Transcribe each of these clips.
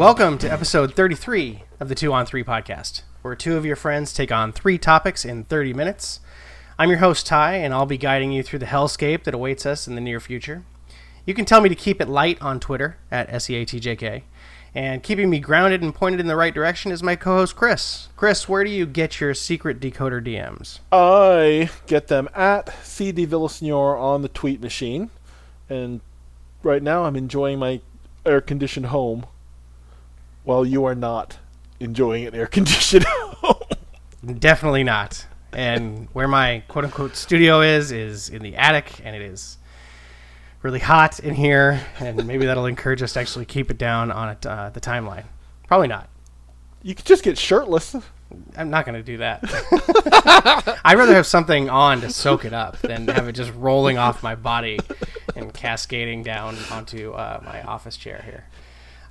Welcome to episode 33 of the 2 on 3 podcast, where two of your friends take on three topics in 30 minutes. I'm your host, Ty, and I'll be guiding you through the hellscape that awaits us in the near future. You can tell me to keep it light on Twitter at SEATJK. And keeping me grounded and pointed in the right direction is my co host, Chris. Chris, where do you get your secret decoder DMs? I get them at CD Villasenor on the tweet machine. And right now I'm enjoying my air conditioned home while you are not enjoying an air conditioned home. Definitely not. And where my quote unquote studio is, is in the attic, and it is really hot in here. And maybe that'll encourage us to actually keep it down on it, uh, the timeline. Probably not. You could just get shirtless. I'm not going to do that. I'd rather have something on to soak it up than have it just rolling off my body and cascading down onto uh, my office chair here.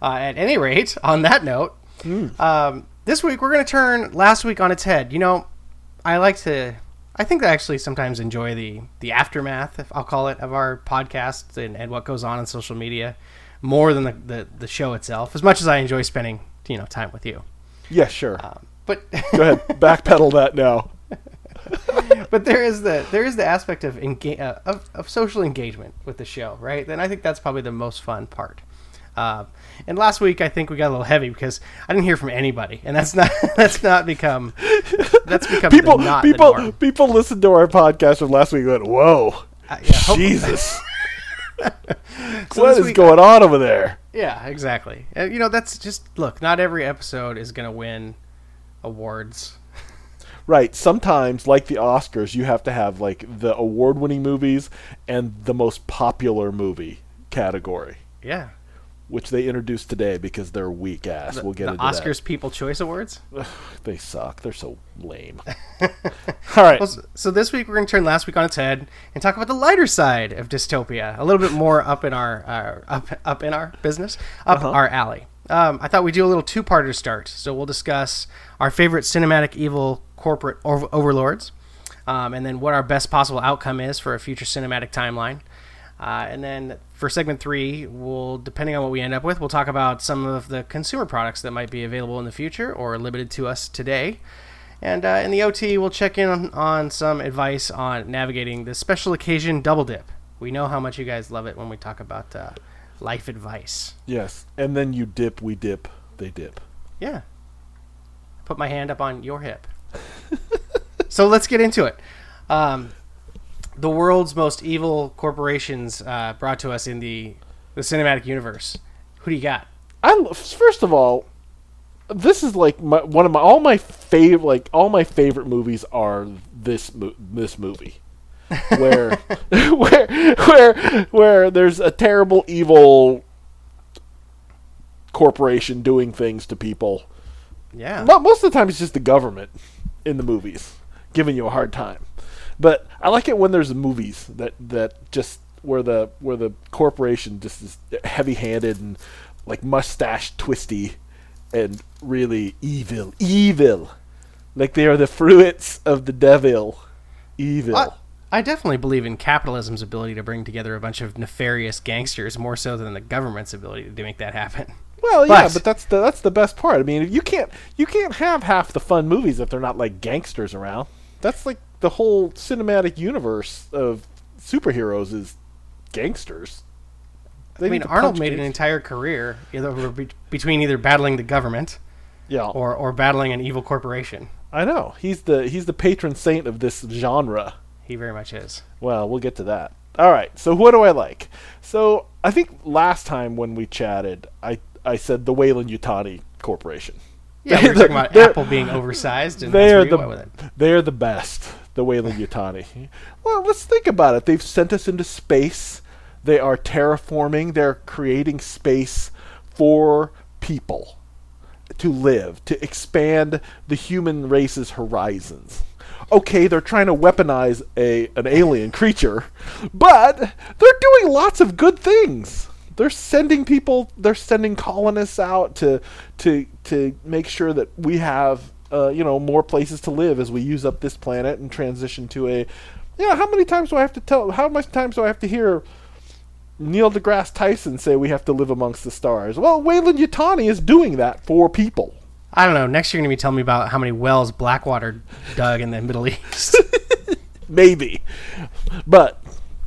Uh, at any rate, on that note, um, this week we're going to turn last week on its head. You know, I like to. I think I actually sometimes enjoy the the aftermath, if I'll call it, of our podcast and, and what goes on in social media more than the, the, the show itself. As much as I enjoy spending you know time with you, Yeah, sure. um, but Go ahead. Backpedal that now. but there is the there is the aspect of, enga- uh, of of social engagement with the show, right? And I think that's probably the most fun part. Uh, and last week, I think we got a little heavy because I didn't hear from anybody, and that's not that's not become that's become People people people listened to our podcast from last week and went, Whoa. Uh, yeah, Jesus. So what is week- going on over there? Yeah, exactly. And, you know, that's just look. Not every episode is going to win awards. Right. Sometimes, like the Oscars, you have to have like the award-winning movies and the most popular movie category, Yeah, which they introduced today because they're weak ass. the, we'll get the into Oscars People Choice Awards. that. They suck. They're so lame. All right. Well, so this week we're going to turn last week on its head and talk about the lighter side of dystopia, a little bit more up in our uh, up up in our business, up Uh-huh. our alley. Um, I thought we'd do a little two-parter to start. So we'll discuss our favorite cinematic evil corporate over- overlords, um, and then what our best possible outcome is for a future cinematic timeline. Uh, and then for segment three, we'll, depending on what we end up with, we'll talk about some of the consumer products that might be available in the future or limited to us today. And uh, in the OT, we'll check in on, on some advice on navigating the special occasion double dip. We know how much you guys love it when we talk about uh, life advice. Yes. And then you dip, we dip, they dip. Yeah. Put my hand up on your hip. so let's get into it. Um, the world's most evil corporations uh, brought to us in the, the cinematic universe. Who do you got? I first of all, this is like my, one of my all my favorite like all my favorite movies are this mo- this movie. where where where where there's a terrible evil corporation doing things to people. Yeah. Mo- Most of the time it's just the government in the movies giving you a hard time. But I like it when there's movies that that just where the where the corporation just is heavy-handed and like mustache twisty and really evil, evil. Like they are the fruits of the devil. Evil. I, I definitely believe in capitalism's ability to bring together a bunch of nefarious gangsters more so than the government's ability to make that happen. Well, yeah, But- but that's the that's the best part. I mean, you can't you can't have half the fun movies if they're not like gangsters around. That's like the whole cinematic universe of superheroes is gangsters. They I mean, Arnold made an entire career either be- between either battling the government yeah. or, or battling an evil corporation. I know he's the he's the patron saint of this genre. He very much is. Well, we'll get to that. All right. So what do I like? So I think last time when we chatted, I I said the Weyland Yutani Corporation. Yeah, we were talking about Apple being oversized, and they are the with it. they are the best. The Weyland Yutani. well, let's think about it. They've sent us into space. They are terraforming. They're creating space for people to live, to expand the human race's horizons. Okay, they're trying to weaponize a an alien creature, but they're doing lots of good things. They're sending people, they're sending colonists out to to to make sure that we have uh, you know more places to live as we use up this planet and transition to a you know how many times do I have to tell how much times do I have to hear Neil deGrasse Tyson say we have to live amongst the stars. Well, Weyland Yutani is doing that for people. I don't know. Next you're going to be telling me about how many wells Blackwater dug in the Middle East. Maybe. But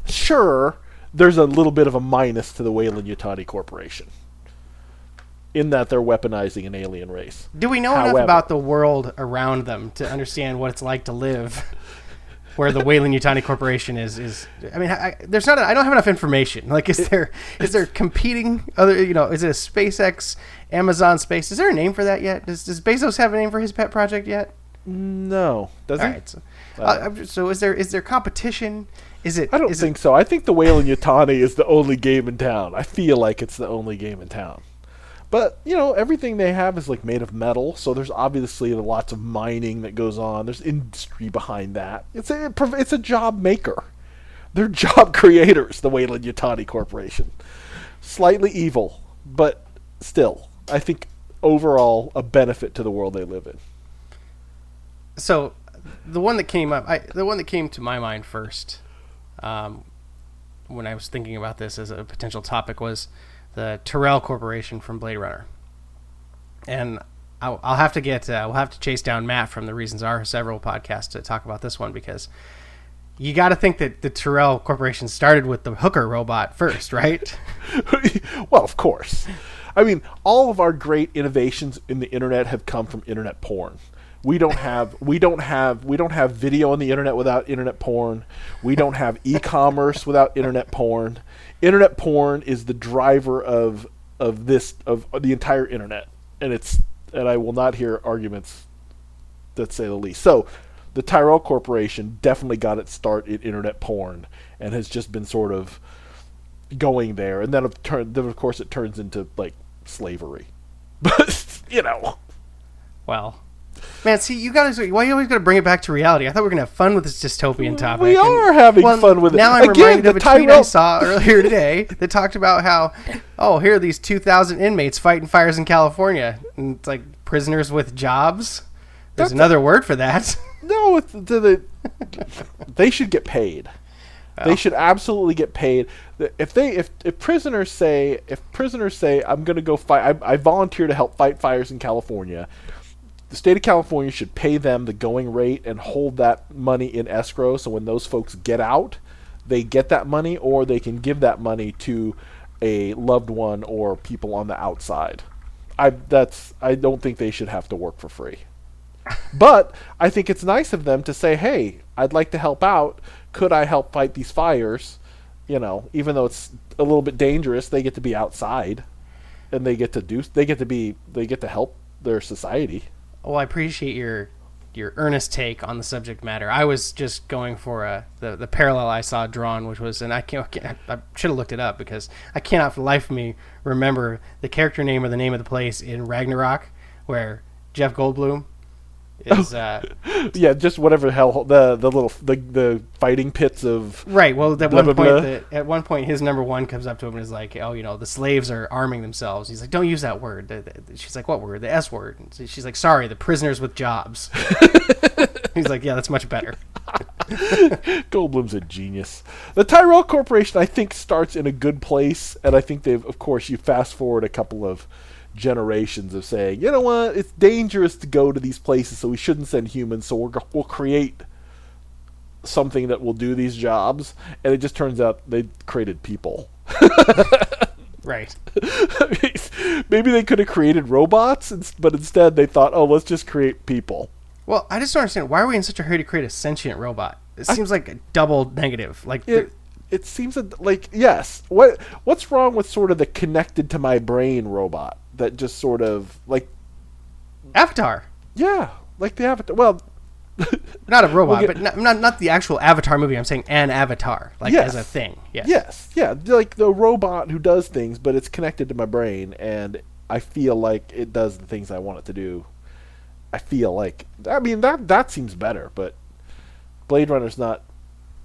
sure, there's a little bit of a minus to the Weyland Yutani Corporation. In that they're weaponizing an alien race. Do we know However- enough about the world around them to understand what it's like to live where the Weyland Yutani Corporation is? Is I mean, I, there's not. I don't have enough information. Like, is there is there competing other? You know, is it a SpaceX, Amazon Space? Is there a name for that yet? Does, does Bezos have a name for his pet project yet? No. doesn't. he? right. So, uh, so is there is there competition? Is it? I don't is it- think so. I think the Weyland Yutani is the only game in town. I feel like it's the only game in town. But, you know, everything they have is like made of metal, so there's obviously lots of mining that goes on. There's industry behind that. It's a it's a job maker. They're job creators, the Weyland Yutani Corporation. Slightly evil, but still, I think overall a benefit to the world they live in. so the one that came up I, the one that came to my mind first um, when i was thinking about this as a potential topic was the Tyrell Corporation from Blade Runner. And I'll, I'll have to get, uh, we'll have to chase down Matt from the Reasons Are several podcasts to talk about this one because you got to think that the Tyrell Corporation started with the hooker robot first, right? well, of course. I mean, all of our great innovations in the internet have come from internet porn. We don't have we don't have we don't have video on the internet without internet porn. We don't have e-commerce without internet porn. Internet porn is the driver of of this of the entire internet, and it's and I will not hear arguments that say the least. So, the Tyrell Corporation definitely got its start in internet porn and has just been sort of going there, and then of turn then of course it turns into like slavery. But you know, Well, man, see, you guys, why are you always got to bring it back to reality? I thought we were going to have fun with this dystopian topic. we and- are having well, fun with it. Now I'm Again, reminded the of a tweet I saw earlier today that talked about how, oh, here are these 2,000 inmates fighting fires in California. And it's like prisoners with jobs. There's That's- another word for that. no, the, the they should get paid. They should absolutely get paid. If they if, if prisoners say if prisoners say I'm going to go fight I, I volunteer to help fight fires in California, the state of California should pay them the going rate and hold that money in escrow so when those folks get out, they get that money or they can give that money to a loved one or people on the outside. I that's I don't think they should have to work for free. But I think it's nice of them to say, "Hey, I'd like to help out. Could I help fight these fires?" You know, even though it's a little bit dangerous, they get to be outside, and they get to do. They get to be. They get to help their society. Well, I appreciate your your earnest take on the subject matter. I was just going for a, the the parallel I saw drawn, which was, and I can't, can't- I should have looked it up because I cannot for the life of me remember the character name or the name of the place in Ragnarok where Jeff Goldblum is. Uh, Yeah, just whatever hell the the little the the fighting pits of. Right. Well, at Blah, one blah, point, blah. The, at one point, his number one comes up to him and is like, "Oh, you know, the slaves are arming themselves." He's like, "Don't use that word." The- the- She's like, "What word? The S word." So she's like, "Sorry, the prisoners with jobs." He's like, "Yeah, that's much better." Goldblum's a genius. The Tyrell Corporation, I think, starts in a good place, and I think they've, of course, you fast forward a couple of generations of saying, you know what, it's dangerous to go to these places, so we shouldn't send humans. So we're, we'll create something that will do these jobs, and it just turns out they created people. Right. Maybe they could have created robots, but instead they thought, oh, let's just create people. Well, I just don't understand why are we in such a hurry to create a sentient robot? It seems like a double negative. Like, it it seems that, like yes what what's wrong with sort of the connected to my brain robot that just sort of like Avatar, yeah like the avatar well not a robot, get- but not, not not the actual Avatar movie. I'm saying an Avatar, like Yes. as a thing. Yes. yes yeah like the robot who does things but it's connected to my brain and i feel like it does the things i want it to do i feel like i mean that that seems better but blade runner's not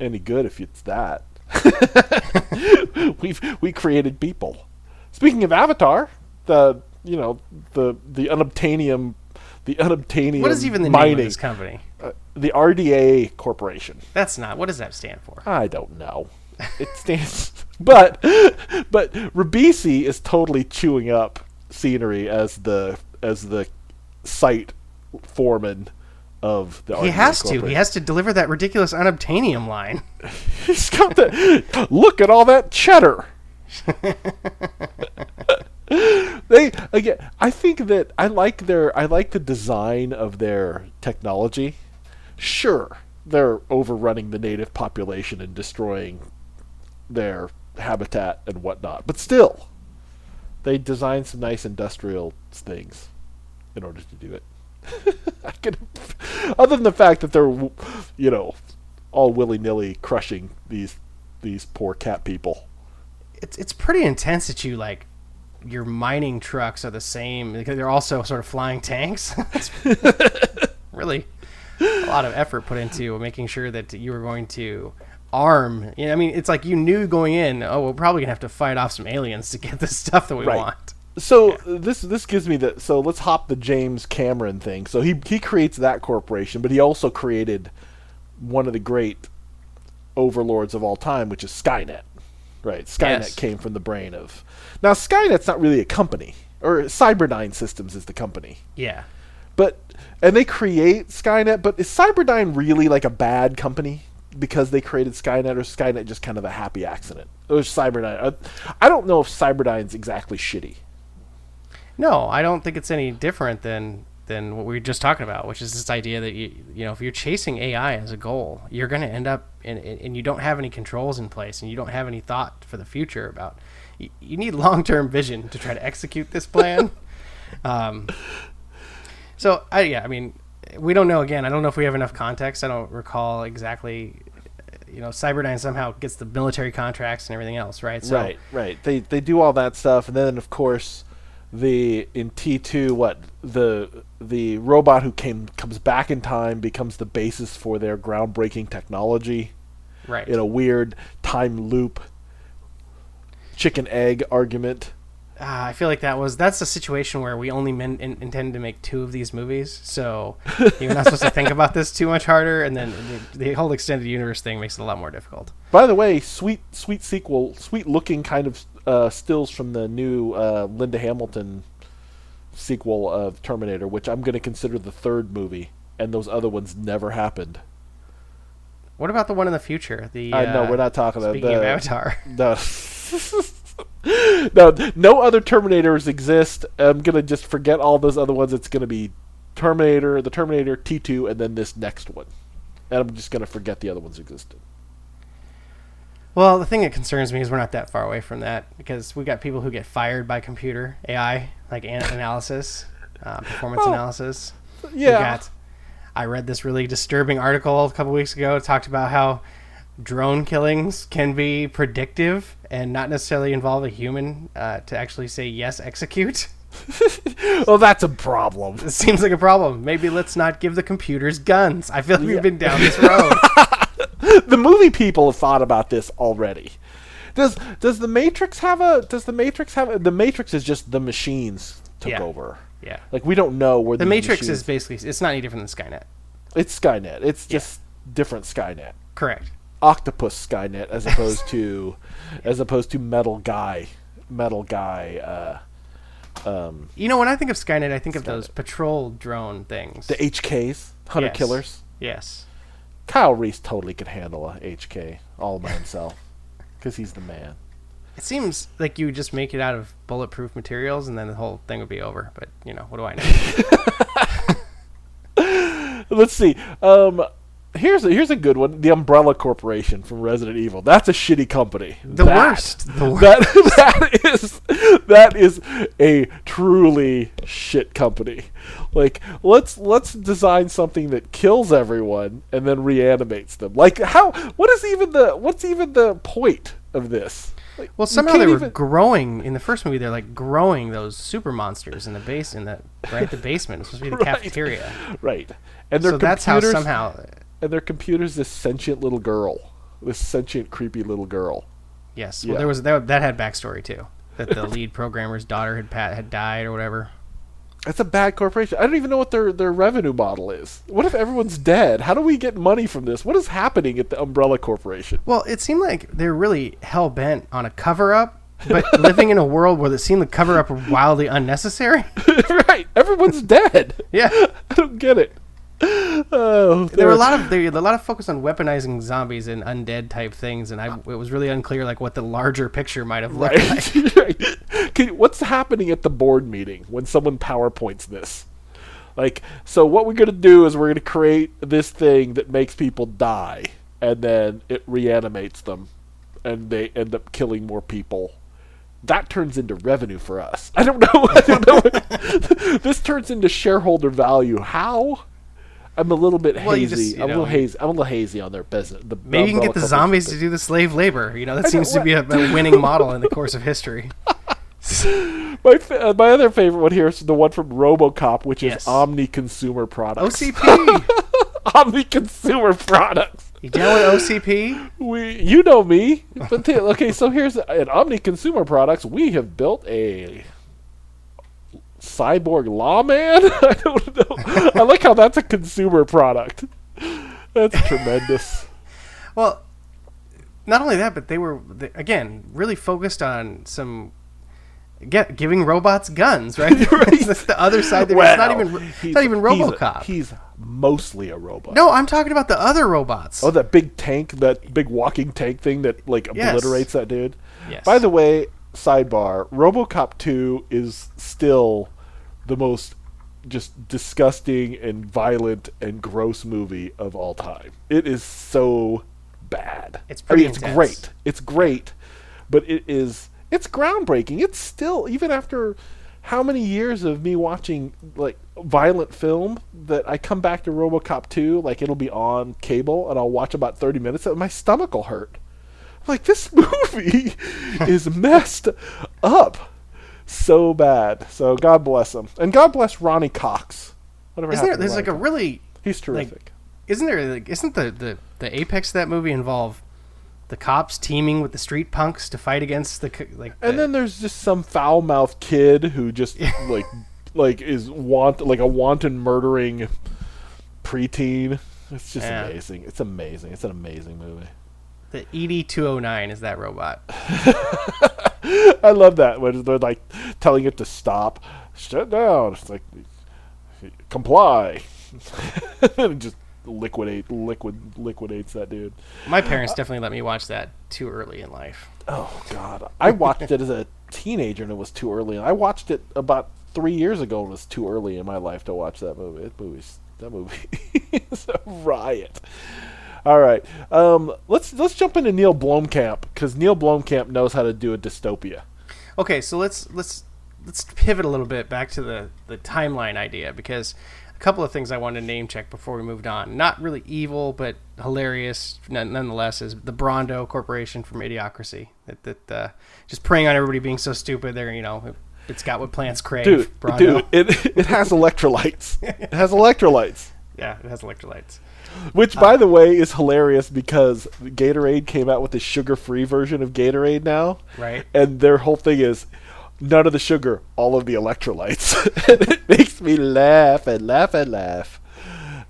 any good if it's that we've we created people speaking of avatar the you know the the unobtainium the unobtainium What is even the mining name of this company? uh, the rda corporation That's not. What does that stand for? I don't know. It stands, but but Ribisi is totally chewing up scenery as the as the site foreman of the. He has to. He has to deliver that ridiculous unobtainium line. He's got the look at all that cheddar. they again. I think that I like their. I like the design of their technology. Sure, they're overrunning the native population and destroying their habitat and whatnot, but still, they designed some nice industrial things in order to do it. I can, other than the fact that they're, you know, all willy nilly crushing these these poor cat people. It's it's pretty intense that you like your mining trucks are the same because they're also sort of flying tanks. really a lot of effort put into making sure that you were going to arm. You know, I mean, it's like you knew going in. Oh, we're probably gonna have to fight off some aliens to get the stuff that we Right. want. So uh, this this gives me the so let's hop the James Cameron thing. So he he creates that corporation, but he also created one of the great overlords of all time, which is Skynet. Right, Skynet Yes. came from the brain of. Now Skynet's not really a company, or Cyberdyne Systems is the company. Yeah. But and they create Skynet, but is Cyberdyne really like a bad company because they created Skynet, or Skynet just kind of a happy accident? Or is Cyberdyne? uh, I don't know if Cyberdyne's exactly shitty. No, I don't think it's any different than than what we were just talking about, which is this idea that you you know if you're chasing AI as a goal, you're going to end up in, in, and you don't have any controls in place, and you don't have any thought for the future about. You, you need long term vision to try to execute this plan. um, so I yeah, I mean, we don't know. Again, I don't know if we have enough context. I don't recall exactly. You know, Cyberdyne somehow gets the military contracts and everything else, right? So, right, right. They they do all that stuff, and then of course, the in T two, what the the robot who came comes back in time becomes the basis for their groundbreaking technology Right. in a weird time loop chicken egg argument. Uh, I feel like that was that's a situation where we only men, in, intended to make two of these movies, so you're not supposed to think about this too much harder. And then the, the whole extended universe thing makes it a lot more difficult. By the way, sweet sweet sequel, sweet looking kind of uh, stills from the new uh, Linda Hamilton sequel of Terminator, which I'm going to consider the third movie, and those other ones never happened. What about the one in the future? The uh, we're not talking about speaking the of Avatar. No. no, no other Terminators exist. I'm gonna just forget all those other ones. It's gonna be Terminator, the Terminator T2, and then this next one. And I'm just gonna forget the other ones existed. Well, the thing that concerns me is we're not that far away from that because we got people who get fired by computer AI, like an- analysis, uh, performance Oh, analysis. Yeah. got, I read this really disturbing article a couple weeks ago. It talked about how drone killings can be predictive and not necessarily involve a human uh, to actually say yes, execute. well, that's a problem. It seems like a problem. Maybe let's not give the computers guns. I feel like Yeah. we've been down this road. the movie people have thought about this already. Does does the Matrix have a does the Matrix have a, the Matrix is just the machines took Yeah. over. yeah. Like we don't know where The Matrix machines- is basically, it's not any different than Skynet. it's Skynet. It's just different Skynet. Correct. Octopus Skynet as opposed to as opposed to Metal Guy. Metal Guy uh um You know, when I think of Skynet, I think of those patrol drone things. the HKs, Hunter Yes. Killers. yes. Kyle Reese totally could handle a HK all by himself cuz he's the man. It seems like you would just make it out of bulletproof materials and then the whole thing would be over. But, you know, what do I know? Let's see. Um, here's a, here's a good one. The Umbrella Corporation from Resident Evil. That's a shitty company. The That- worst. The worst. That that is that is a truly shit company. Like let's let's design something that kills everyone and then reanimates them. Like how? What is even the what's even the point of this? Like, Well, somehow they were even- growing in the first movie. They're like growing those super monsters in the base in the right the basement. It's supposed to be the Right. cafeteria. right, and their So that's how somehow. And their computers this sentient little girl, this sentient creepy little girl. Yes. Well, Yeah. there was that, that had backstory too. That the lead programmer's daughter had pat had died or whatever. That's a bad corporation. I don't even know what their their revenue model is. What if everyone's dead? How do we get money from this? What is happening at the Umbrella Corporation? Well, it seemed like they're really hell bent on a cover up, but living in a world where it seemed the cover up wildly unnecessary. right, everyone's dead. Yeah. I don't get it. Oh, There were a lot of there a lot of focus on weaponizing zombies and undead type things, and I it was really unclear like what the larger picture might have looked like. right. right. Can, what's happening at the board meeting when someone powerpoints this? Like, so what we're gonna do is we're gonna create this thing that makes people die, and then it reanimates them, and they end up killing more people. That turns into revenue for us. I don't know. I don't know. this turns into shareholder value. How? I'm a little bit Well, hazy. just, I'm a little hazy. I'm a little hazy on their business. The Maybe you can get the zombies to do the slave labor. You know, that know, seems to be a, a winning model in the course of history. My fa- uh, my other favorite one here is the one from RoboCop, which Yes. is Omni Consumer Products. OCP. Omni Consumer Products. You down with OCP? We, you know me, but okay. So here's at Omni Consumer Products, we have built a cyborg lawman. I don't know. I like how that's a consumer product. That's tremendous. Well, not only that, but they were they, again really focused on some get giving robots guns, right? That's the other side. There. it's not even it's he's- not even he's a- RoboCop. He's, mostly a robot. no, I'm talking about the other robots. Oh, that big tank, that big walking tank thing that like Yes. obliterates that dude. Yes. By the way, sidebar: RoboCop 2 is still the most just disgusting and violent and gross movie of all time. It is so bad. It's I mean, it's intense. great. It's great, but it is it's groundbreaking. It's still even after how many years of me watching like violent film that I come back to RoboCop 2, like it'll be on cable and I'll watch about 30 minutes and my stomach will hurt. I'm like this movie is messed up so bad. So God bless him. And God bless Ronny Cox. Whatever Isn't there? There's like a really He's terrific. isn't there like isn't the, the the apex of that movie involve the cops teaming with the street punks to fight against the like And then there's just some foul mouthed kid who just like like is want like a wanton murdering preteen. It's just Yeah. amazing. It's amazing. It's an amazing movie. the ED two oh nine is that robot. I love that when they're like telling it to stop, shut down. It's like comply. just liquidate liquid liquidates that dude. My parents definitely let me watch that too early in life. Oh god. I watched it as a teenager and it was too early. I watched it about 3 years ago and it was too early in my life to watch that movie. That movie's that movie is a riot. All right. Um, let's let's jump into Neil Blomkamp cuz Neil Blomkamp knows how to do a dystopia. Okay, so let's let's let's pivot a little bit back to the the timeline idea because a couple of things I wanted to name check before we moved on. Not really evil, but hilarious nonetheless. Is the Brawndo Corporation from Idiocracy that that uh, just preying on everybody being so stupid? They're you know it's got what plants crave. Dude, Brawndo. dude, it it has electrolytes. it has electrolytes. yeah, it has electrolytes. Which, by the way, is hilarious because Gatorade came out with a sugar-free version of Gatorade now, Right. and their whole thing is none of the sugar, all of the electrolytes. and it makes me laugh and laugh and laugh.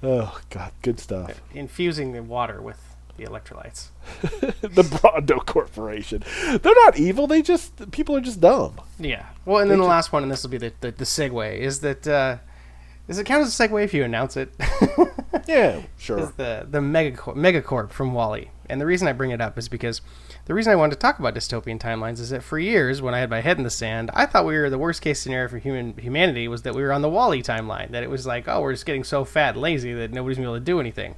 Oh God, good stuff. Infusing the water with the electrolytes. the Brawndo Corporation. They're not evil. They just people are just dumb. Yeah. Well, and then They the ju- last one, and this will be the, the, the segue, is that uh, does it count as a segue if you announce it? Yeah, sure. the the Megacorp, Megacorp from WALL-E. And the reason I bring it up is because the reason I wanted to talk about dystopian timelines is that for years, when I had my head in the sand, I thought we were the worst case scenario for human humanity was that we were on the WALL-E timeline. That it was like, oh, we're just getting so fat, and lazy that nobody's gonna be able to do anything.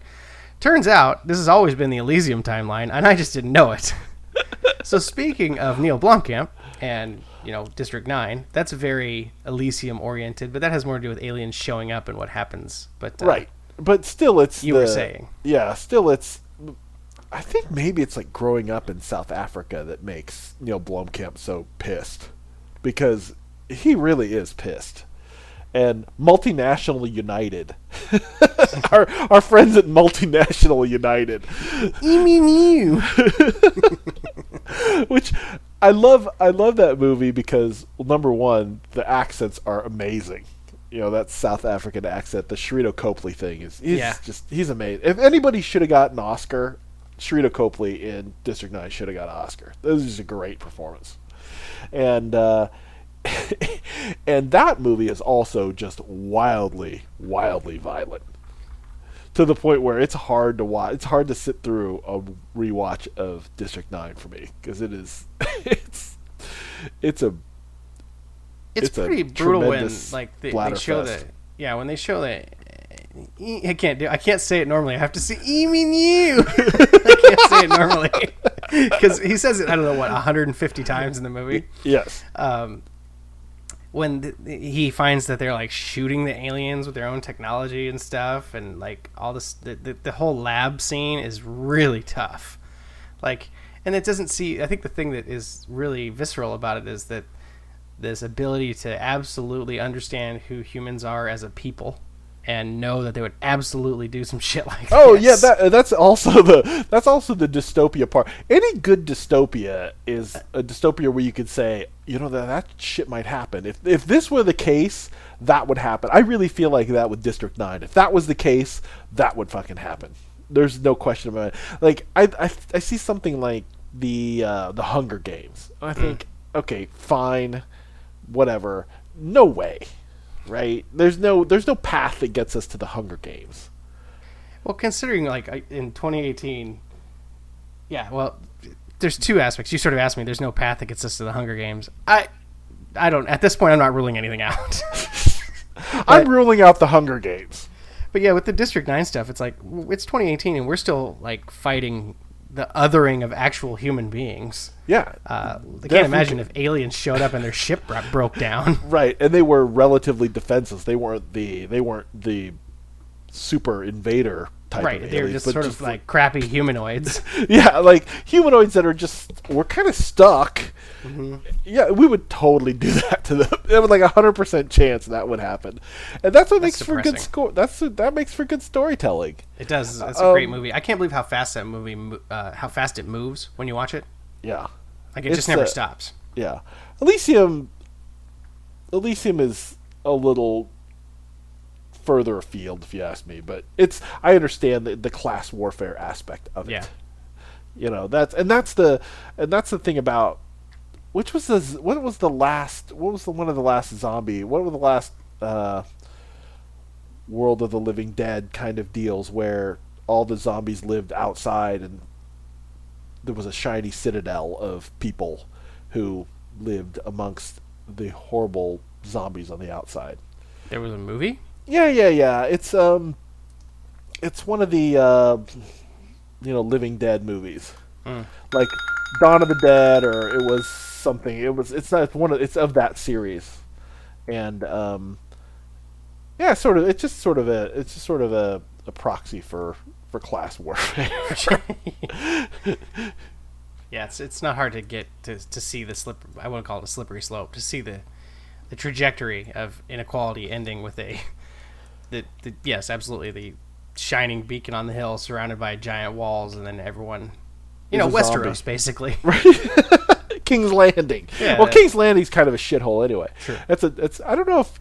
Turns out this has always been the Elysium timeline, and I just didn't know it. so speaking of Neil Blomkamp and you know District Nine, that's very Elysium oriented, but that has more to do with aliens showing up and what happens. But uh, Right, but still, it's You the, were saying. Yeah, still, it's. I think maybe it's like growing up in South Africa that makes Neil Blomkamp so pissed, because he really is pissed. And multinational United, our our friends at multinational United, which I love. I love that movie because well, number one, the accents are amazing. You know that South African accent, the Sharlto Copley thing is he's Yeah. just he's amazing. If anybody should have got an Oscar, Sharlto Copley in District Nine should have got an Oscar. This is a great performance, and uh, and that movie is also just wildly, wildly violent to the point where it's hard to watch. It's hard to sit through a rewatch of District Nine for me because it is it's it's a It's, It's a pretty brutal when like they, they show fest. the yeah when they show that I can't do. I can't say it normally. I have to say "E mean you." I can't say it normally because he says it. I don't know what 150 times in the movie. yes. um, when th- he finds that they're like shooting the aliens with their own technology and stuff, and like all this, the, the, the whole lab scene is really tough. Like, and it doesn't see. I think the thing that is really visceral about it is that this ability to absolutely understand who humans are as a people and know that they would absolutely do some shit like Oh this. yeah, that that's also the that's also the dystopia part. Any good dystopia is a dystopia where you could say, you know, that that shit might happen. If if this were the case, that would happen. I really feel like that with District Nine. If that was the case, that would fucking happen. There's no question about it. Like I I, I see something like the uh, the Hunger Games. I think okay, fine, whatever. No way. Right? There's no there's no path that gets us to the Hunger Games. Well, considering like in 2018, yeah. Well, there's two aspects. You sort of asked me. There's no path that gets us to the Hunger Games. I, I don't. At this point, I'm not ruling anything out. I'm ruling out the Hunger Games. but yeah, with the District Nine stuff, it's like it's 2018, and we're still like fighting the othering of actual human beings. Yeah. Uh, I can't imagine if aliens showed up and their ship bro- broke down. right, and they were relatively defenseless. They weren't the they weren't the super invader type right, of they're aliens, just sort of like crappy humanoids. yeah, like humanoids that are just we're kind of stuck. Mm-hmm. Yeah, we would totally do that to them. It was like a hundred percent chance that would happen, and that's what That's makes for good score. That's that makes for good storytelling. It does. It's a great Um, movie. I can't believe how fast that movie, uh, how fast it moves when you watch it. Yeah, Like it It's, just never uh, stops. yeah. Elysium, Elysium is a little further afield, if you ask me. But it's I understand the, the class warfare aspect of it. Yeah. You know that's and that's the and that's the thing about which was the what was the last what was the one of the last zombie what were the last uh, World of the Living Dead kind of deals where all the zombies lived outside and there was a shiny citadel of people who lived amongst the horrible zombies on the outside. There was a movie. Yeah, yeah, yeah. It's um, it's one of the uh, you know Living Dead movies, Mm. like Dawn of the Dead, or it was something. It was it's not one of it's of that series, and um, yeah, sort of. It's just sort of a it's just sort of a, a proxy for for class warfare. Yeah, it's it's not hard to get to, to see the slip. I wouldn't call it a slippery slope. To see the the trajectory of inequality ending with a the, the yes, absolutely the shining beacon on the hill surrounded by giant walls, and then everyone, you know, Westeros zombie. basically. King's Landing. Yeah, well, King's Landing's kind of a shithole anyway. Sure. That's a. It's. I don't know if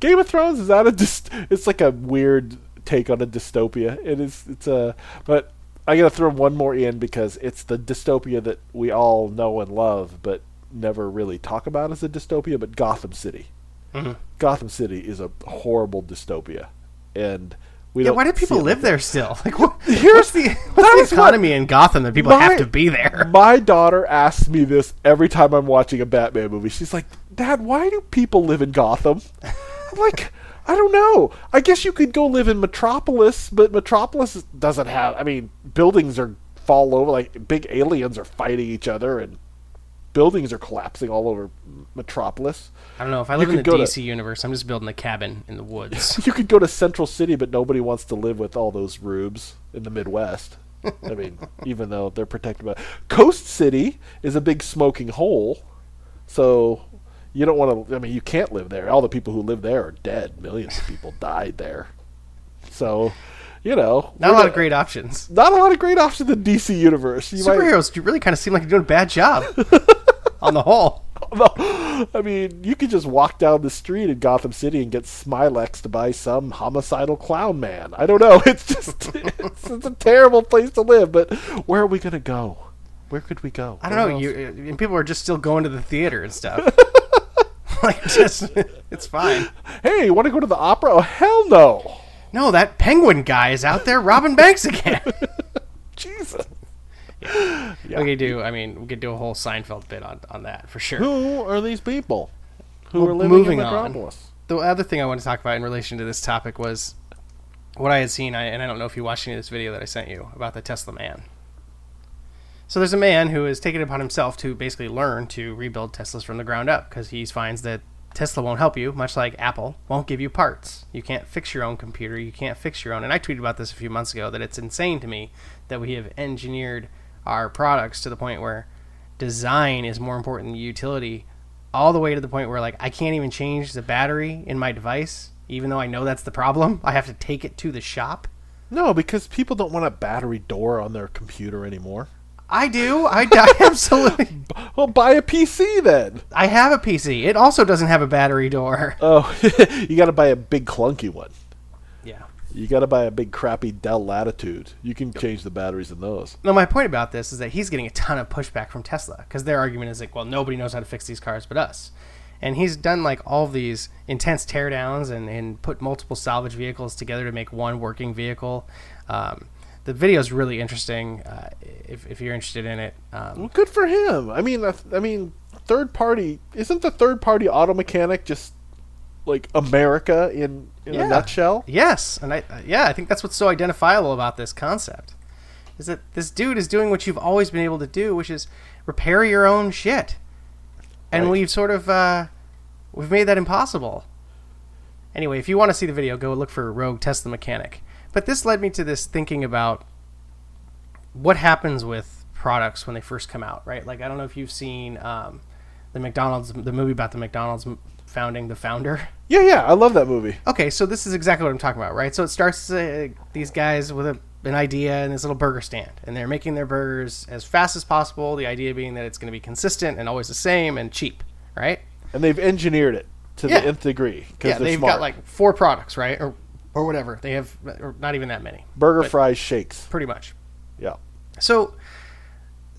Game of Thrones is that a. Dyst- it's like a weird take on a dystopia. It is. It's a. But I gotta throw one more in because it's the dystopia that we all know and love, but never really talk about as a dystopia. But Gotham City. Mhm. Gotham City is a horrible dystopia, and we Yeah, why do people live there still? Like, what, Here's- what's the, what's the what- economy in Gotham that people My- have to be there? My daughter asks me this every time I'm watching a Batman movie. She's like, "Dad, why do people live in Gotham?" I'm like, "I don't know. I guess you could go live in Metropolis, but Metropolis doesn't have. I mean, buildings are fall over. Like big aliens are fighting each other, and buildings are collapsing all over Metropolis. I don't know. If I live in the go to- DC universe, I'm just building a cabin in the woods. You could go to Central City, but nobody wants to live with all those rubes in the Midwest. I mean, even though they're protected by Coast City is a big smoking hole, so you don't want to. I mean, you can't live there. All the people who live there are dead. Millions of people died there. So, you know, Not a lot of great options. not a lot of great options in the DC universe. You might- Superheroes do really kind of seem like they're doing a bad job. on the whole. I mean, you could just walk down the street in Gotham City and get Smylex to buy some homicidal clown man. I don't know. It's just it's, it's a terrible place to live. But where are we gonna go? Where could we go? I don't Where know. else? You and people are just still going to the theater and stuff. like, just it's fine. Hey, you want to go to the opera? Oh, hell no! No, that penguin guy is out there robbing banks again. Jesus. We could do. I mean, we could do a whole Seinfeld bit on on that for sure. Who are these people who Well, are living moving in on. Metropolis? The other thing I want to talk about in relation to this topic was what I had seen, I, and I don't know if you watched any of this video that I sent you about the Tesla man. So there's a man who has taken it upon himself to basically learn to rebuild Teslas from the ground up because he finds that Tesla won't help you, much like Apple won't give you parts. You can't fix your own computer. You can't fix your own. And I tweeted about this a few months ago that it's insane to me that we have engineered our products to the point where design is more important than utility, all the way to the point where like I can't even change the battery in my device, even though I know that's the problem. I have to take it to the shop. No, because people don't want a battery door on their computer anymore. I do. I, I absolutely. Well, buy a PC then. I have a PC. It also doesn't have a battery door. Oh, you got to buy a big clunky one. You got to buy a big crappy Dell Latitude. You can change the batteries in those. No, my point about this is that he's getting a ton of pushback from Tesla because their argument is like, well, nobody knows how to fix these cars but us. And he's done like all these intense teardowns and, and put multiple salvage vehicles together to make one working vehicle. Um, the video is really interesting uh, if, if you're interested in it. Um, Well, good for him. I mean, I, I mean, third party isn't the third party auto mechanic just like America in in Yeah. a nutshell? Yes, and I uh, yeah, I think that's what's so identifiable about this concept. Is that this dude is doing what you've always been able to do, which is repair your own shit. And Right. we've sort of uh, we've made that impossible. Anyway, if you want to see the video, go look for Rogue Tesla Mechanic. But this led me to this thinking about what happens with products when they first come out, right? Like I don't know if you've seen um, the McDonald's, the movie about the McDonald's founding, the founder. Yeah, yeah, I love that movie. Okay, so this is exactly what I'm talking about, right? So it starts uh, these guys with a, an idea in this little burger stand, and they're making their burgers as fast as possible. The idea being that it's going to be consistent and always the same and cheap, right? And they've engineered it to Yeah. the nth degree because Yeah, they've smart. got like four products, right, or or whatever. They have, or not even that many, burger fries, shakes. pretty much. Yeah. So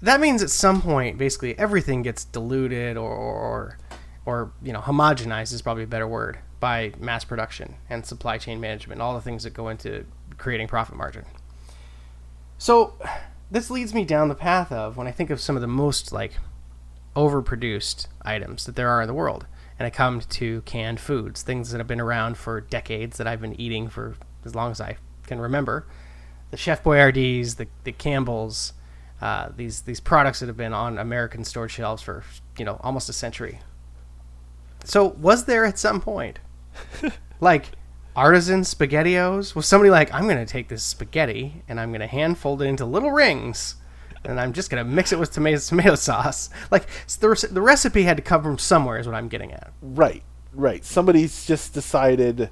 that means at some point, basically, everything gets diluted or, or, or you know, homogenized is probably a better word by mass production and supply chain management, all the things that go into creating profit margin. So this leads me down the path of when I think of some of the most like overproduced items that there are in the world, and I come to canned foods, things that have been around for decades that I've been eating for as long as I can remember the Chef Boyardees, the the Campbells, uh, these these products that have been on American store shelves for you know almost a century. So was there at some point, like artisan spaghettios, was somebody like I'm going to take this spaghetti and I'm going to hand fold it into little rings, and I'm just going to mix it with tomato tomato sauce. Like the the recipe had to come from somewhere, is what I'm getting at. Right, right. Somebody's just decided.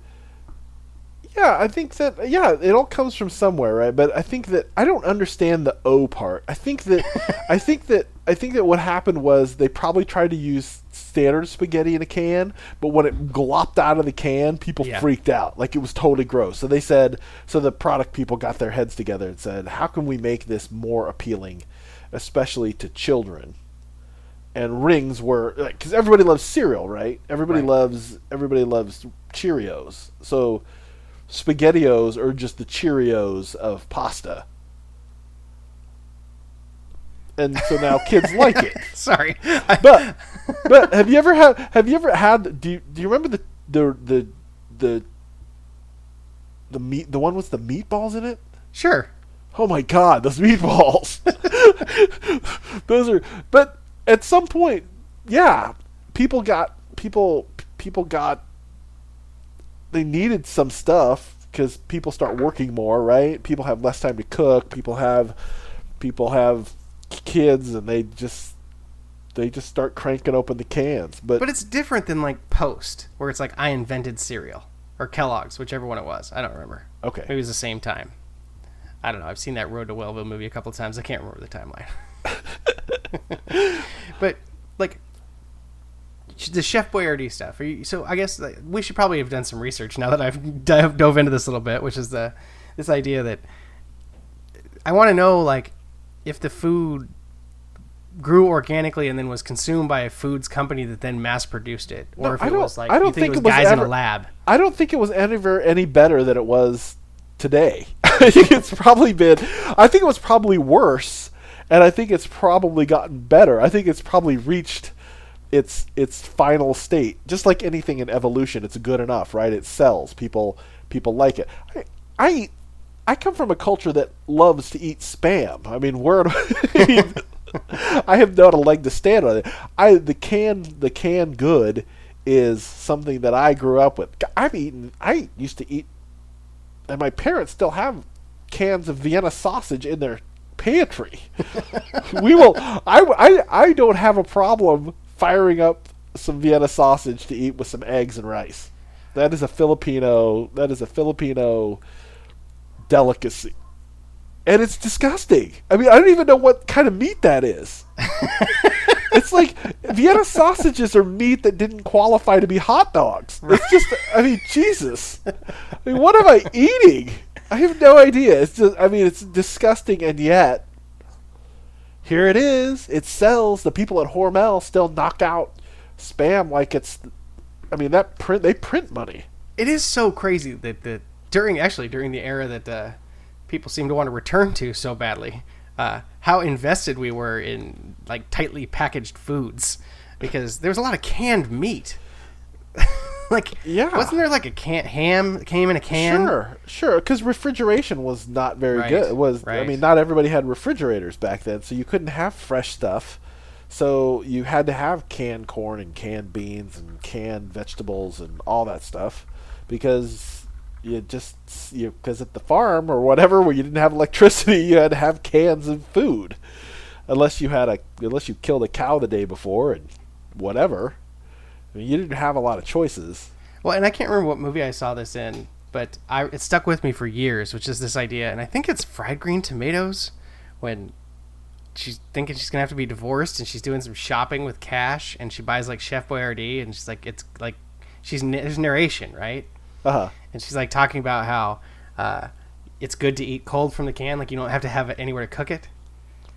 Yeah, I think that yeah, it all comes from somewhere, right? But I think that I don't understand the O part. I think that I think that I think that what happened was they probably tried to use standard spaghetti in a can, but when it glopped out of the can, people Yeah. freaked out. Like it was totally gross. So they said so the product people got their heads together and said, "How can we make this more appealing, especially to children?" and rings were because everybody loves cereal, right? Everybody Right. loves everybody loves Cheerios. So SpaghettiOs are just the Cheerios of pasta, and so now kids like it. Sorry, But but have you ever had have you ever had do you, do you remember the the the the the meat the one with the meatballs in it? sure. Oh my god, those meatballs. those are but at some point, yeah, people got people people got they needed some stuff cuz people start working more, right? People have less time to cook, people have people have kids and they just they just start cranking open the cans. But, But it's different than like Post, where it's like I invented cereal or Kellogg's, whichever one it was. I don't remember. okay. Maybe it was the same time. I don't know. I've seen that Road to Wellville movie a couple times. I can't remember the timeline. but like the Chef Boyardee stuff. Are you, so I guess like, we should probably have done some research now that I've dove, dove into this a little bit, which is the this idea that I want to know like if the food grew organically and then was consumed by a foods company that then mass produced it, or No, if it was like I don't think, think it was guys in a lab. I don't think it was ever any better than it was today. I think it's probably been. I think it was probably worse, and I think it's probably gotten better. I think it's probably reached its its final state. Just like anything in evolution, it's good enough, right? It sells. People people like it. I, I eat. I come from a culture that loves to eat spam. I mean, where I, I have not a leg to stand on. I the can the canned good is something that I grew up with. I've eaten. I used to eat, and my parents still have cans of Vienna sausage in their pantry. we will. I, I I don't have a problem firing up some Vienna sausage to eat with some eggs and rice. That is a Filipino. That is a Filipino delicacy. And it's disgusting. I mean, I don't even know what kind of meat that is. it's like Vienna sausages are meat that didn't qualify to be hot dogs. It's just, I mean, Jesus. I mean, what am I eating? I have no idea. It's just, I mean, it's disgusting, and yet here it is. It sells. The people at Hormel still knock out spam like it's. I mean, that print they print money. It is so crazy that the during actually during the era that uh, people seem to want to return to so badly, uh, how invested we were in like tightly packaged foods because there was a lot of canned meat. like, Yeah. wasn't there like a can ham that came in a can? Sure, sure. Because refrigeration was not very Right, good. It was. I mean, not everybody had refrigerators back then, so you couldn't have fresh stuff. So you had to have canned corn and canned beans and canned vegetables and all that stuff because you just you because at the farm or whatever where you didn't have electricity, you had to have cans of food, unless you had a unless you killed a cow the day before and whatever. I mean, you didn't have a lot of choices. Well, and I can't remember what movie I saw this in, but I it stuck with me for years, which is this idea, and I think it's fried green tomatoes when she's thinking she's gonna have to be divorced and she's doing some shopping with cash and she buys like Chef Boyardee and she's like it's like she's there's narration right Uh huh. And she's like talking about how uh, it's good to eat cold from the can like you don't have to have it anywhere to cook it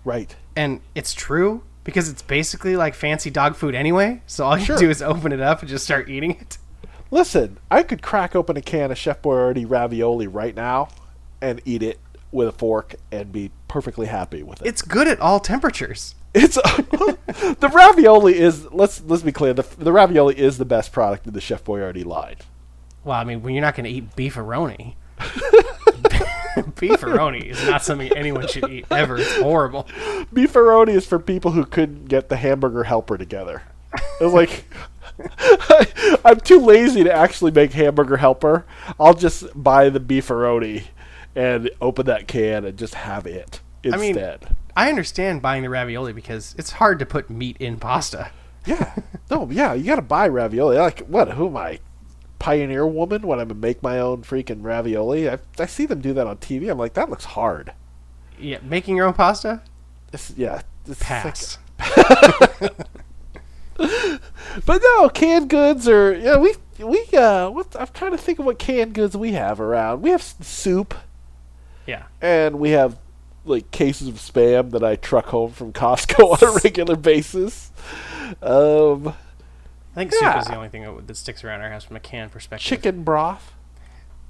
Right. and it's true because it's basically like fancy dog food anyway so all you Sure. do is open it up and just start eating it Listen, I could crack open a can of Chef Boyardee ravioli right now and eat it with a fork and be perfectly happy with it. it's good at all temperatures It's the ravioli is let's let's be clear the the ravioli is the best product in the Chef Boyardee line. Well, I mean, when you're not going to eat beefaroni, beefaroni is not something anyone should eat ever. It's horrible. Beefaroni is for people who couldn't get the hamburger helper together. It's like I'm too lazy to actually make hamburger helper. I'll just buy the beefaroni and open that can and just have it I mean- I understand buying the ravioli because it's hard to put meat in pasta. Yeah. No, yeah, you got to buy ravioli. Like, what? Who am I? Pioneer woman when I'm to make my own freaking ravioli? I, I see them do that on TV. I'm like, that looks hard. Yeah, making your own pasta? It's, yeah. It's Pass. like- but no, canned goods are, yeah, we, we, uh, what, I'm trying to think of what canned goods we have around. We have soup Yeah. and we have like cases of spam that I truck home from Costco on a regular basis. Um, I think soup is the only thing that, that sticks around our house from a can perspective. chicken broth.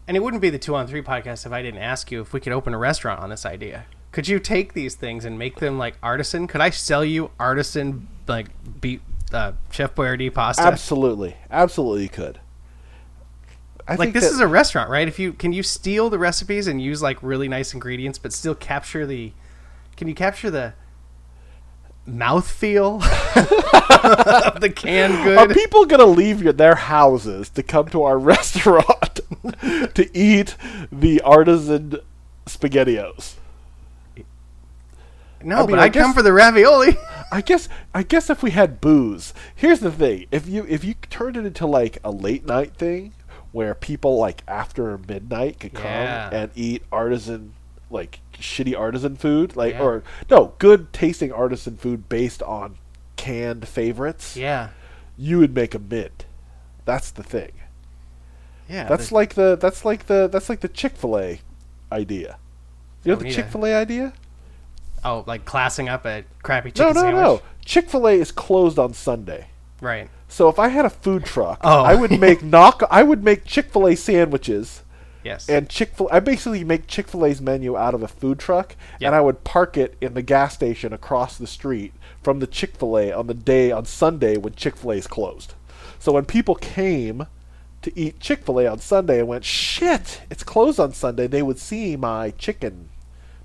And it wouldn't be the two on three podcast if I didn't ask you if we could open a restaurant on this idea. Could you take these things and make them like artisan? Could I sell you artisan like beef uh, Chef Boyardee pasta? Absolutely, absolutely, you could. I like think this that- is a restaurant, right? If you can you steal the recipes and use like really nice ingredients, but still capture the can you capture the mouthfeel of the canned good. Are people gonna leave your, their houses to come to our restaurant to eat the artisan spaghettios? no, I mean, but I I come for the ravioli. I guess I guess if we had booze, here's the thing: if you if you turned it into like a late night thing, where people like after midnight could come Yeah. and eat artisan like shitty artisan food, like Yeah. or no good tasting artisan food based on canned favorites, Yeah. you would make a mint. That's the thing. Yeah. That's the- like the that's like the that's like the Chick Fil A idea. You know the. Chick Fil A idea? oh, like classing up a crappy No, chicken no, sandwich. no. Chick Fil A is closed on Sunday. Right. So if I had a food truck, Oh. I would make knock I would make Chick Fil A sandwiches Yes. and Chick Fil I basically make Chick Fil A's menu out of a food truck Yep. and I would park it in the gas station across the street from the Chick Fil A on the day on Sunday when Chick Fil A is closed. So when people came to eat Chick Fil A on Sunday and went, "Shit, it's closed on Sunday," they would see my chicken,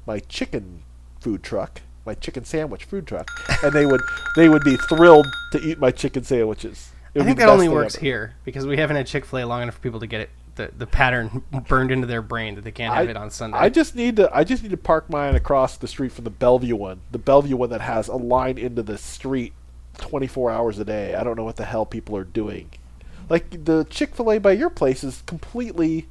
my chicken food truck, my chicken sandwich food truck, and they would they would be thrilled to eat my chicken sandwiches. I think that only works ever. here because we haven't had Chick Fil A long enough for people to get it the, the pattern burned into their brain that they can't have I- it on Sunday. I just need to I just need to park mine across the street from the Bellevue one. The Bellevue one that has a line into the street 24 hours a day. I don't know what the hell people are doing. Like the Chick-fil-A by your place is completely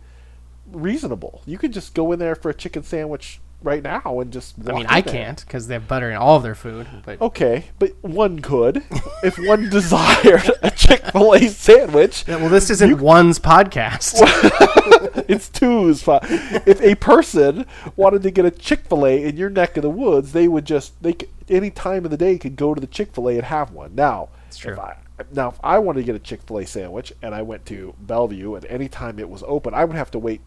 reasonable. You could just go in there for a chicken sandwich right now and just I mean, I there. can't because they have butter in all of their food. But Okay, but one could if one desired a Chick-fil-A sandwich. Yeah, well, this isn't one's podcast. it's two's. If a person wanted to get a Chick Fil A in your neck of the woods, they would just they could, any time of the day could go to the Chick Fil A and have one. Now, It's true. If I, now, if I wanted to get a Chick Fil A sandwich and I went to Bellevue and any time it was open, I would have to wait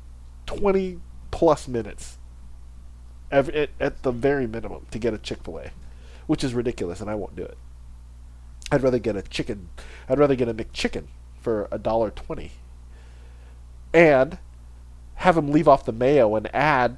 twenty plus minutes, ev at, at the very minimum, to get a Chick Fil A, which is ridiculous, and I won't do it. I'd rather get a chicken. I'd rather get a McChicken for a dollar twenty and have them leave off the mayo and add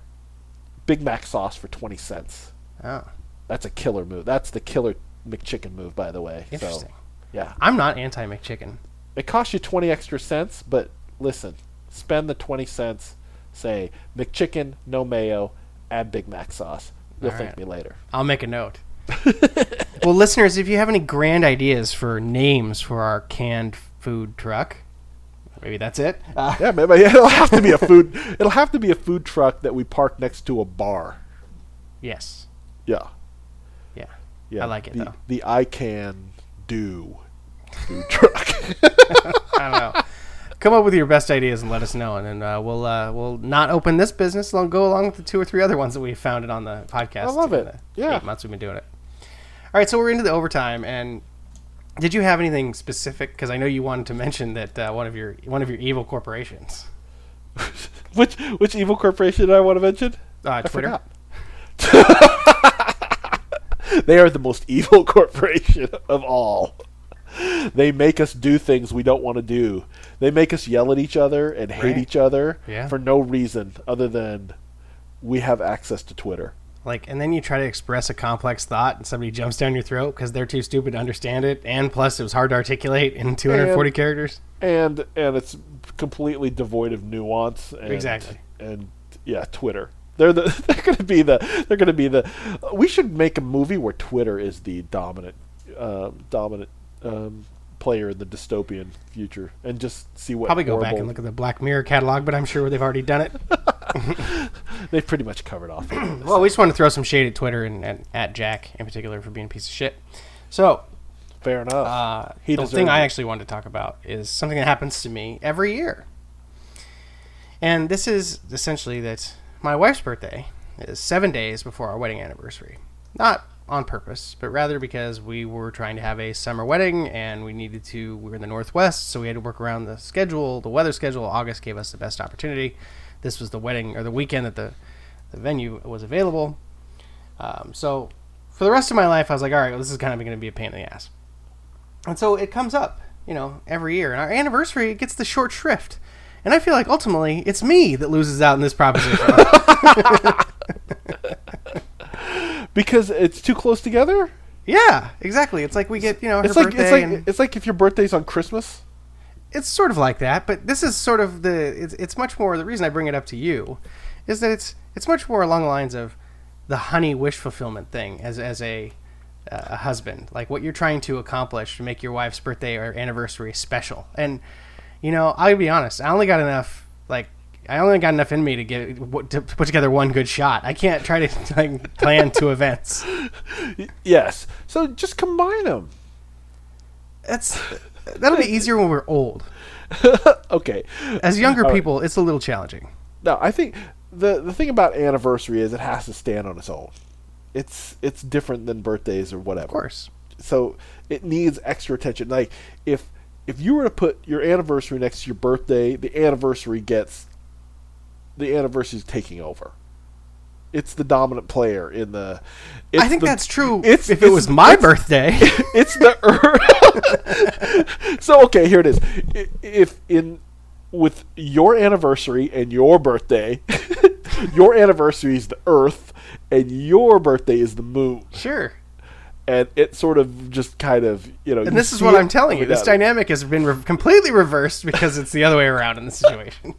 Big Mac sauce for 20 cents. oh, That's a killer move. That's the killer McChicken move, by the way. So, interesting. yeah. I'm not anti McChicken. It costs you 20 extra cents, but listen, spend the 20 cents, say McChicken, no mayo, add Big Mac sauce. You'll All thank right. me later. I'll make a note. well, listeners, if you have any grand ideas for names for our canned food truck, maybe that's it. Uh, Yeah, maybe it'll have to be a food. It'll have to be a food truck that we park next to a bar. yes. Yeah, Yeah. yeah. I like it, the, though. The I can do food truck. I don't know. Come up with your best ideas and let us know, and then uh, we'll uh, we'll not open this business. We'll go along with the two or three other ones that we founded on the podcast. I love it. Yeah. eight months we've been doing it. All right, so we're into the overtime, and did you have anything specific? Because I know you wanted to mention that uh, one of your one of your evil corporations, which which evil corporation did I want to mention? uh, I Twitter. forgot. they are the most evil corporation of all. They make us do things we don't want to do. They make us yell at each other and hate Right. each other Yeah. for no reason other than we have access to Twitter. Like, and then you try to express a complex thought, and somebody jumps down your throat because they're too stupid to understand it, and plus it was hard to articulate in 240 And- characters. And and it's completely devoid of nuance and Exactly. and yeah, Twitter. They're the they're going to be the they're going to be the we should make a movie where Twitter is the dominant um, dominant um, player in the dystopian future and just see what Probably go back and look at the Black Mirror catalog, but I'm sure they've already done it. They've pretty much covered off. all of this. Well, we just want to throw some shade at Twitter and, and at Jack in particular for being a piece of shit. So, Fair enough. uh, He the thing I actually wanted to talk about is something that happens to me every year. And this is essentially that my wife's birthday is seven days before our wedding anniversary. Not on purpose, but rather because we were trying to have a summer wedding and we needed to, we were in the Northwest, so we had to work around the schedule, the weather schedule. August gave us the best opportunity. This was the wedding or the weekend that the, the venue was available. Um, so for the rest of my life, I was like, all right, well, this is kind of going to be a pain in the ass. And so it comes up, you know, every year. And our anniversary it gets the short shrift. And I feel like ultimately it's me that loses out in this proposition. because it's too close together. yeah, exactly. It's like we get, you know, her It's like birthday it's like and it's like if your birthday's on Christmas. it's sort of like that, but this is sort of the it's, it's much more the reason I bring it up to you is that it's it's much more along the lines of the honey wish fulfillment thing as as a uh, a husband, like what you're trying to accomplish to make your wife's birthday or anniversary special. And you know, I'll be honest, I only got enough like I only got enough in me to get to put together one good shot. I can't try to like plan two events. Yes. So just combine them. That's that'll be easier when we're old. okay. As younger All right. people, it's a little challenging. No, I think the the thing about anniversary is it has to stand on its own. It's it's different than birthdays or whatever. Of course. So it needs extra attention. Like if if you were to put your anniversary next to your birthday, the anniversary gets the anniversary is taking over. It's the dominant player in the. It's I think the- that's true. It's if it was my birthday. it's the Earth so okay here it is if in with your anniversary and your birthday your anniversary is the earth and your birthday is the moon sure. And it sort of just kind of you know And you this is what I'm telling you. This down. dynamic has been re- completely reversed because it's the other way around in the situation.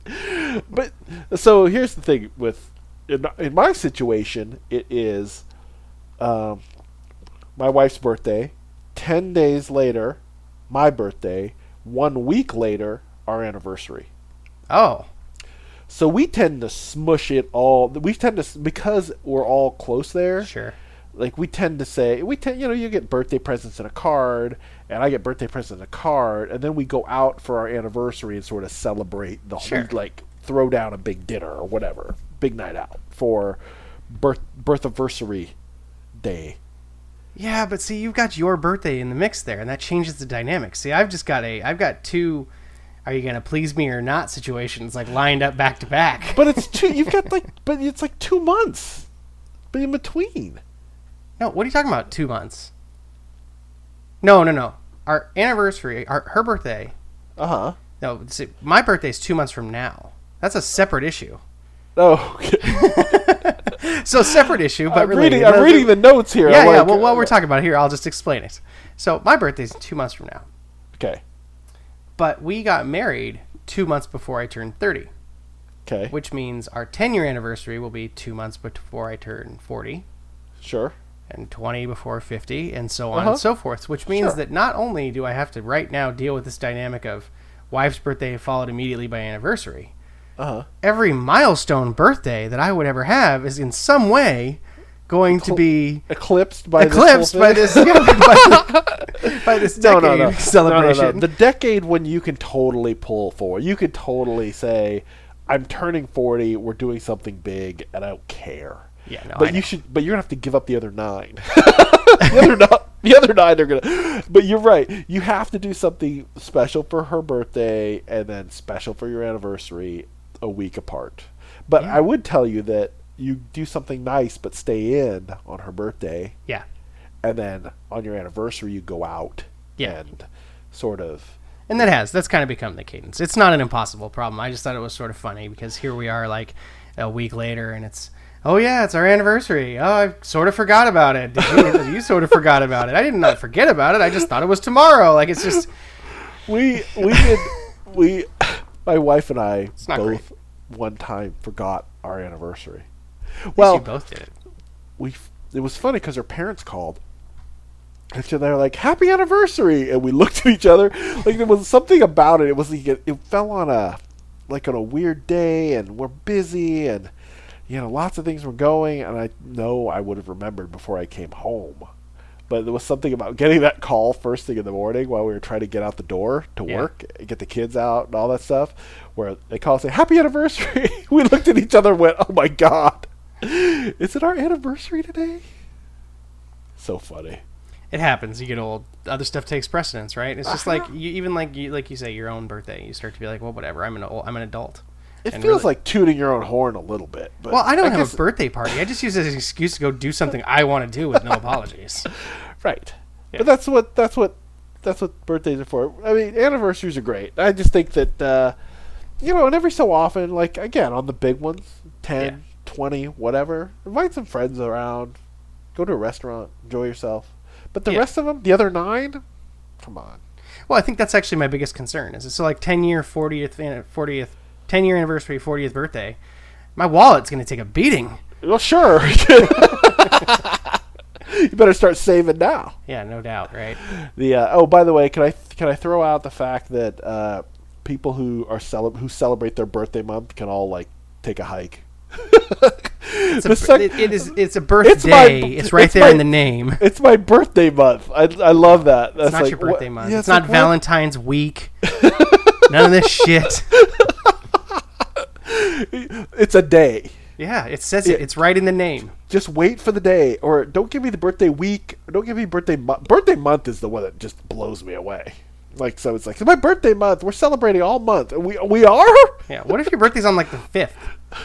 but so here's the thing with in, in my situation it is um, my wife's birthday 10 days later my birthday one week later our anniversary Oh, so we tend to smush it all we tend to because we're all close there sure. Like we tend to say we tend you know you get birthday presents and a card and i get birthday presents and a card and then we go out for our anniversary and sort of celebrate the Sure. whole like throw down a big dinner or whatever big night out for birth birth anniversary day Yeah, but see, you've got your birthday in the mix there, and that changes the dynamic. See, I've just got a, I've got two, are you gonna please me or not situations like lined up back to back. but it's two you've got like but it's like two months but in between no, what are you talking about? Two months? No, no, no. Our anniversary, our her birthday. uh-huh No, see, my birthday is two months from now. That's a separate issue. oh okay. So separate issue, but I'm related. reading, I'm reading the notes here Yeah, I'm yeah. like, Well, while we're uh, talking about it here, I'll just explain it. So my birthday's two months from now, okay but we got married two months before I turned thirty, okay which means our ten-year anniversary will be two months before I turn forty, sure and twenty before fifty, and so on Uh-huh. and so forth. Which means Sure. that not only do I have to right now deal with this dynamic of wife's birthday followed immediately by anniversary, uh-huh every milestone birthday that I would ever have is in some way going to be eclipsed by eclipsed this by this yeah, by, by this no, decade no, no. celebration. No, no, no. The decade when you can totally pull for. You could totally say, "I'm turning 40. We're doing something big, and I don't care." Yeah, no, I but know. you should. But you're gonna have to give up the other nine. the other nine. The other nine are gonna. But you're right. You have to do something special for her birthday, and then special for your anniversary, a week apart. But Yeah. I would tell you that you do something nice, but stay in on her birthday yeah, and then on your anniversary you go out Yeah. and sort of and that has that's kind of become the cadence. It's not an impossible problem. I just thought it was sort of funny because here we are like a week later, and it's oh yeah, it's our anniversary. Oh, I sort of forgot about it. You, you sort of forgot about it. I did not forget about it. I just thought it was tomorrow. Like it's just we we did we my wife and I both one time forgot our anniversary. well, you both did it. we it was funny because her parents called. And so they were like, "Happy anniversary!" And we looked at each other like there was something about it. It was like it, it fell on a like on a weird day, and we're busy, and you know lots of things were going. And I know I would have remembered before I came home, but there was something about getting that call first thing in the morning while we were trying to get out the door to Yeah. work, and get the kids out, and all that stuff. Where they call and say, "Happy anniversary!" we looked at each other, and went, "Oh my god, is it our anniversary today?" So funny. It happens. You get old. Other stuff takes precedence, right? It's just uh-huh. like you, even like you, like you say, your own birthday. You start to be like, well, whatever. I'm an old, I'm an adult. It feels really- like tooting your own horn a little bit. But Well, I don't have guess- a birthday party. I just use it as an excuse to go do something I want to do with no apologies. right. Yeah. But that's what that's what that's what birthdays are for. I mean, anniversaries are great. I just think that uh, you know, and every so often, like again on the big ones, 10, Yeah. 20, whatever, invite some friends around, go to a restaurant, enjoy yourself. But the Yeah. rest of them, the other nine, come on. Well, I think that's actually my biggest concern. Is it's so like ten year, fortieth, fortieth, ten year anniversary, fortieth birthday. My wallet's going to take a beating. Well, sure. you better start saving now. Yeah, no doubt, right? The uh, oh, by the way, can I can I throw out the fact that uh, people who are cele- who celebrate their birthday month can all like take a hike. It's, a, sec- it, it is. It's a birthday. It's my- It's, right it's there my- in the name. It's my birthday month. I, I love that. That's It's not like, your what- birthday month. yeah, it's not like, what? Valentine's week. None of this shit. It's a day. Yeah, it says it. Yeah. It's right in the name. Just wait for the day, or don't give me the birthday week. Don't give me birthday month. Birthday month is the one that just blows me away. Like so, it's like it's my birthday month. We're celebrating all month. We we are. Yeah. What if your birthday's on like the fifth?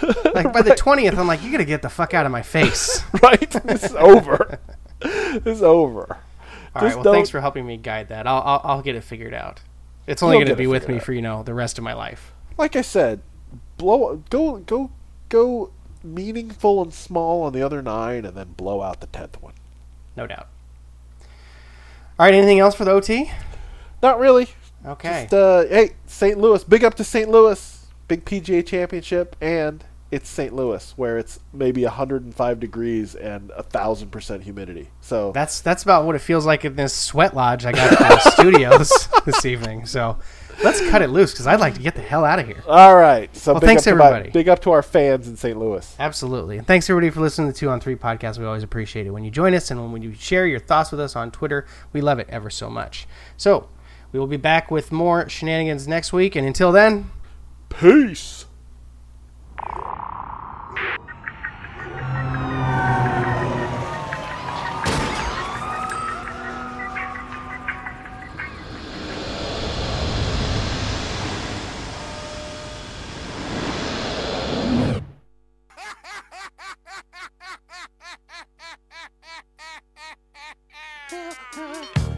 Like by the twentieth, I'm like, you gotta get the fuck out of my face. right? It's over. It's over. All right. Just Well, don't- thanks for helping me guide that. I'll I'll, I'll get it figured out. It's only You'll gonna be with me out. for you know the rest of my life. Like I said, blow go go go meaningful and small on the other nine, and then blow out the tenth one. No doubt. All right. Anything else for the OT? Not really. Okay. Just, uh, hey, St. Louis. Big up to St. Louis. Big PGA Championship, and it's St. Louis, where it's maybe 105 degrees and a thousand percent humidity. So That's that's about what it feels like in this sweat lodge I got at the studios this evening. So let's cut it loose because I'd like to get the hell out of here. all right. So Well, thanks, to my- everybody. big up to our fans in St. Louis. Absolutely. And thanks everybody for listening to the Two on Three podcast. We always appreciate it when you join us and when you share your thoughts with us on Twitter. We love it ever so much. So we will be back with more shenanigans next week. And until then, Peace. Sailors